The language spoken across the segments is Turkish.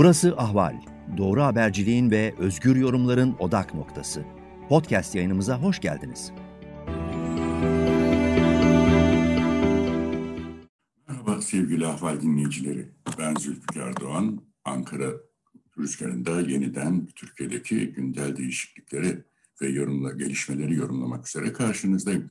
Burası Ahval. Doğru haberciliğin ve özgür yorumların odak noktası. Podcast yayınımıza hoş geldiniz. Merhaba sevgili Ahval dinleyicileri. Ben Zülfikar Doğan. Ankara rüzgarında yeniden Türkiye'deki güncel değişiklikleri ve yorumla, gelişmeleri yorumlamak üzere karşınızdayım.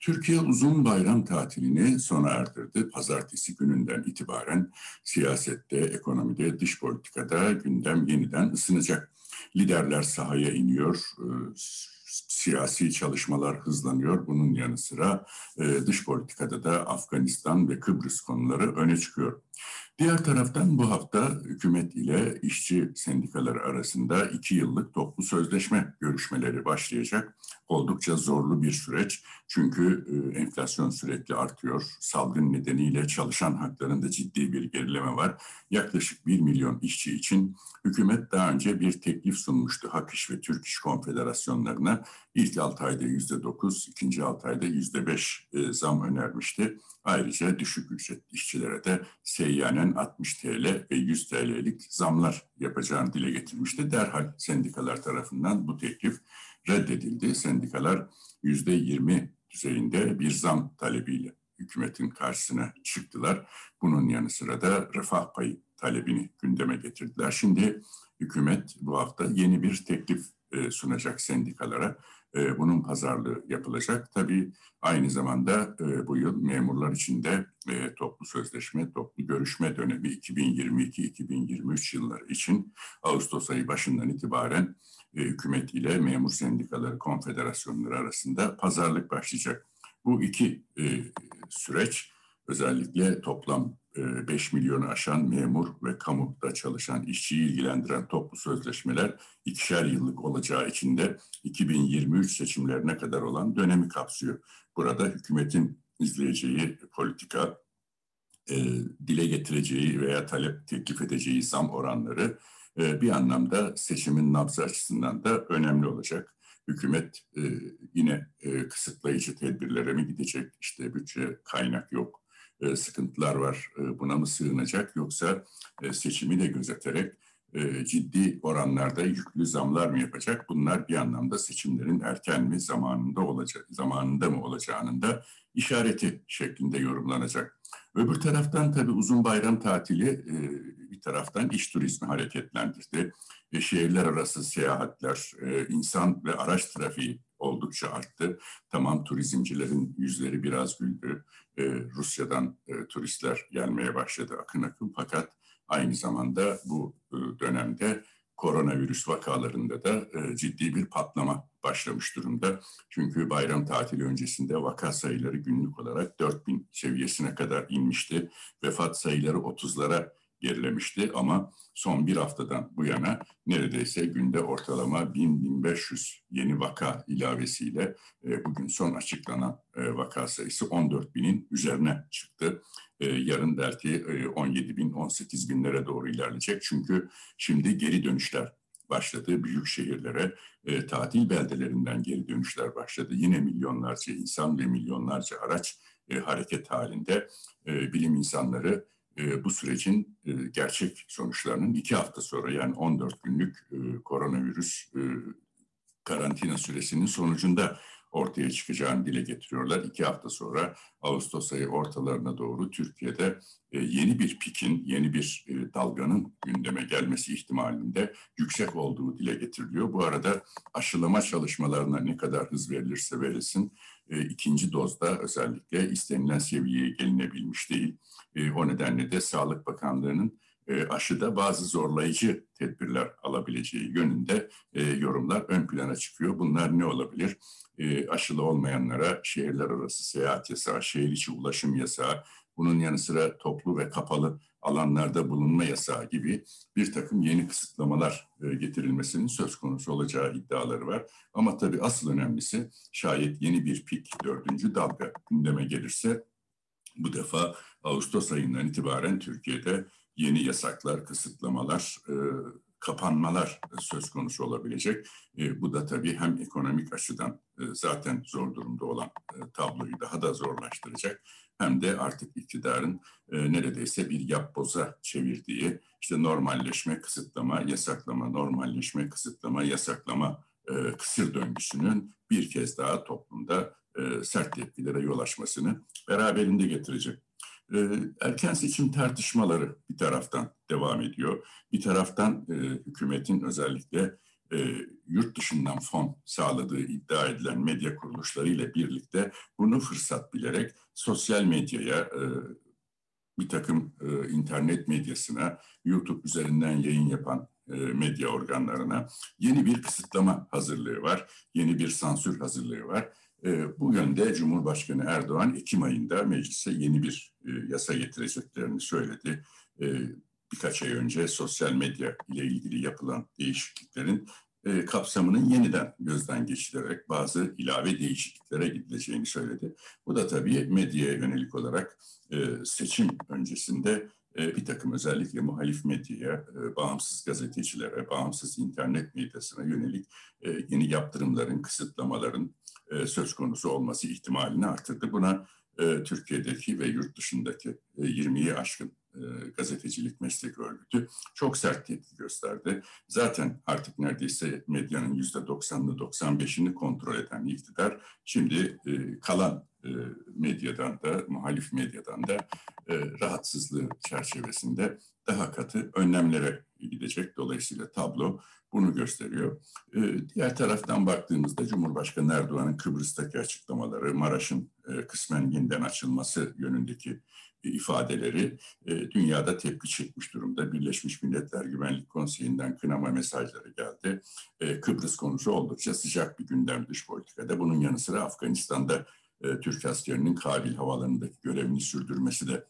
Türkiye uzun bayram tatilini sona erdirdi. Pazartesi gününden itibaren siyasette, ekonomide, dış politikada gündem yeniden ısınacak. Liderler sahaya iniyor, e, siyasi çalışmalar hızlanıyor. Bunun yanı sıra e, dış politikada da Afganistan ve Kıbrıs konuları öne çıkıyor. Diğer taraftan bu hafta hükümet ile işçi sendikaları arasında iki yıllık toplu sözleşme görüşmeleri başlayacak. Oldukça zorlu bir süreç çünkü e, enflasyon sürekli artıyor. Salgın nedeniyle çalışan haklarında ciddi bir gerileme var. Yaklaşık bir milyon işçi için hükümet daha önce bir teklif sunmuştu Hak İş ve Türk İş Konfederasyonlarına. İlk 6 ayda yüzde dokuz, ikinci 6 ayda yüzde beş e, zam önermişti. Ayrıca düşük ücret işçilere de seyyanen 60 TL ve 100 TL'lik zamlar yapacağını dile getirmişti. Derhal sendikalar tarafından bu teklif reddedildi. Sendikalar %20 düzeyinde bir zam talebiyle hükümetin karşısına çıktılar. Bunun yanı sıra da refah payı talebini gündeme getirdiler. Şimdi hükümet bu hafta yeni bir teklif e, sunacak sendikalara. E, bunun pazarlığı yapılacak. Tabii aynı zamanda e, bu yıl memurlar için de toplu sözleşme, toplu görüşme dönemi 2022-2023 yılları için Ağustos ayı başından itibaren hükümet ile memur sendikaları konfederasyonları arasında pazarlık başlayacak. Bu iki süreç özellikle toplam 5 milyonu aşan memur ve kamuda çalışan işçiyi ilgilendiren toplu sözleşmeler ikişer yıllık olacağı için de 2023 seçimlerine kadar olan dönemi kapsıyor. Burada hükümetin izleyeceği politika, e, dile getireceği veya talep teklif edeceği zam oranları e, bir anlamda seçimin nabzı açısından da önemli olacak. Hükümet e, yine e, kısıtlayıcı tedbirlere mi gidecek? İşte bütçe kaynak yok e, sıkıntılar var. E, buna mı sığınacak yoksa e, seçimi de gözeterek ciddi oranlarda yüklü zamlar mı yapacak? Bunlar bir anlamda seçimlerin erken mi zamanında olacak, zamanında mı olacağının da işareti şeklinde yorumlanacak. Öbür taraftan tabii uzun bayram tatili bir taraftan iş turizmi hareketlendirdi. Şehirler arası seyahatler, insan ve araç trafiği oldukça arttı. Tamam turizmcilerin yüzleri biraz güldü. Ee, Rusya'dan e, turistler gelmeye başladı akın akın fakat aynı zamanda bu e, dönemde koronavirüs vakalarında da e, ciddi bir patlama başlamış durumda. Çünkü bayram tatili öncesinde vaka sayıları günlük olarak 4000 seviyesine kadar inmişti. Vefat sayıları 30'lara gerilemişti ama son bir haftadan bu yana neredeyse günde ortalama 1000-1500 yeni vaka ilavesiyle e, bugün son açıklanan e, vaka sayısı 14 binin üzerine çıktı. E, yarın belki e, 17 bin, 18 binlere doğru ilerleyecek. Çünkü şimdi geri dönüşler başladı. Büyük şehirlere, e, tatil beldelerinden geri dönüşler başladı. Yine milyonlarca insan ve milyonlarca araç e, hareket halinde. E, bilim insanları e, bu sürecin e, gerçek sonuçlarının iki hafta sonra yani 14 günlük e, koronavirüs e, karantina süresinin sonucunda ortaya çıkacağını dile getiriyorlar. İki hafta sonra Ağustos ayı ortalarına doğru Türkiye'de yeni bir pikin, yeni bir dalganın gündeme gelmesi ihtimalinde yüksek olduğu dile getiriliyor. Bu arada aşılama çalışmalarına ne kadar hız verilirse verilsin e, ikinci dozda özellikle istenilen seviyeye gelinebilmiş değil. E, o nedenle de Sağlık Bakanlığı'nın aşıda bazı zorlayıcı tedbirler alabileceği yönünde e, yorumlar ön plana çıkıyor. Bunlar ne olabilir? E, aşılı olmayanlara şehirler arası seyahat yasağı, şehir içi ulaşım yasağı, bunun yanı sıra toplu ve kapalı alanlarda bulunma yasağı gibi bir takım yeni kısıtlamalar e, getirilmesinin söz konusu olacağı iddiaları var. Ama tabii asıl önemlisi şayet yeni bir pik, dördüncü dalga gündeme gelirse bu defa Ağustos ayından itibaren Türkiye'de yeni yasaklar, kısıtlamalar, e, kapanmalar söz konusu olabilecek. E, bu da tabii hem ekonomik açıdan e, zaten zor durumda olan e, tabloyu daha da zorlaştıracak hem de artık iktidarın e, neredeyse bir yapboza çevirdiği işte normalleşme, kısıtlama, yasaklama, normalleşme, kısıtlama, yasaklama e, kısır döngüsünün bir kez daha toplumda e, sert tepkilere yol açmasını beraberinde getirecek. E, erken seçim tartışmaları bir taraftan devam ediyor. Bir taraftan e, hükümetin özellikle yurt dışından fon sağladığı iddia edilen medya kuruluşları ile birlikte bunu fırsat bilerek sosyal medyaya, bir takım internet medyasına, YouTube üzerinden yayın yapan medya organlarına yeni bir kısıtlama hazırlığı var, yeni bir sansür hazırlığı var. E, bu yönde Cumhurbaşkanı Erdoğan Ekim ayında meclise yeni bir e, yasa getireceklerini söyledi. E, birkaç ay önce sosyal medya ile ilgili yapılan değişikliklerin e, kapsamının yeniden gözden geçirilerek bazı ilave değişikliklere gidileceğini söyledi. Bu da tabii medyaya yönelik olarak e, seçim öncesinde bir takım özellikle muhalif medyaya, bağımsız gazetecilere, bağımsız internet medyasına yönelik yeni yaptırımların, kısıtlamaların e, söz konusu olması ihtimalini arttırdı. Buna e, Türkiye'deki ve yurt dışındaki e, 20'yi aşkın e, gazetecilik meslek örgütü çok sert tepki gösterdi. Zaten artık neredeyse medyanın yüzde 90'ını 95'ini kontrol eden iktidar şimdi kalan medyadan da muhalif medyadan da e, rahatsızlığı çerçevesinde daha katı önlemlere gidecek. Dolayısıyla tablo bunu gösteriyor. E, diğer taraftan baktığımızda Cumhurbaşkanı Erdoğan'ın Kıbrıs'taki açıklamaları, Maraş'ın e, kısmen yeniden açılması yönündeki ifadeleri e, dünyada tepki çekmiş durumda. Birleşmiş Milletler Güvenlik Konseyi'nden kınama mesajları geldi. E, Kıbrıs konusu oldukça sıcak bir gündem dış politikada. Bunun yanı sıra Afganistan'da e, Türk askerinin Kabil havalarındaki görevini sürdürmesi de e,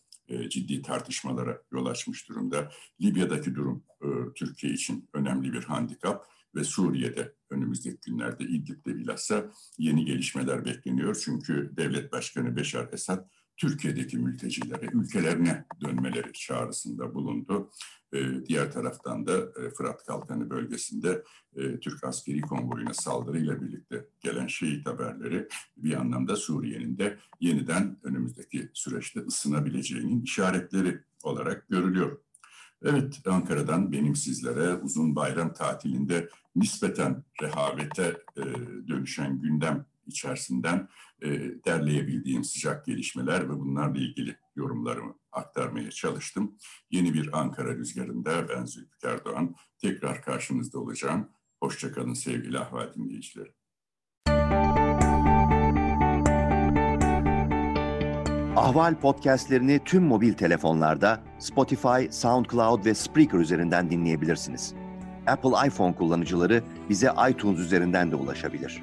ciddi tartışmalara yol açmış durumda. Libya'daki durum e, Türkiye için önemli bir handikap ve Suriye'de önümüzdeki günlerde İdlib'de bilhassa yeni gelişmeler bekleniyor. Çünkü devlet başkanı Beşar Esad Türkiye'deki mültecilere ülkelerine dönmeleri çağrısında bulundu. E, diğer taraftan da e, Fırat Kalkanı bölgesinde e, Türk askeri konvoyuna saldırıyla birlikte gelen şehit haberleri bir anlamda Suriye'nin de yeniden önümüzdeki süreçte ısınabileceğinin işaretleri olarak görülüyor. Evet Ankara'dan benim sizlere uzun bayram tatilinde nispeten rehavete e, dönüşen gündem içerisinden e, derleyebildiğim sıcak gelişmeler ve bunlarla ilgili yorumlarımı aktarmaya çalıştım. Yeni bir Ankara rüzgarında ben Zülfikar Doğan tekrar karşınızda olacağım. Hoşçakalın sevgili ahval dinleyicileri. Ahval podcastlerini tüm mobil telefonlarda Spotify, SoundCloud ve Spreaker üzerinden dinleyebilirsiniz. Apple iPhone kullanıcıları bize iTunes üzerinden de ulaşabilir.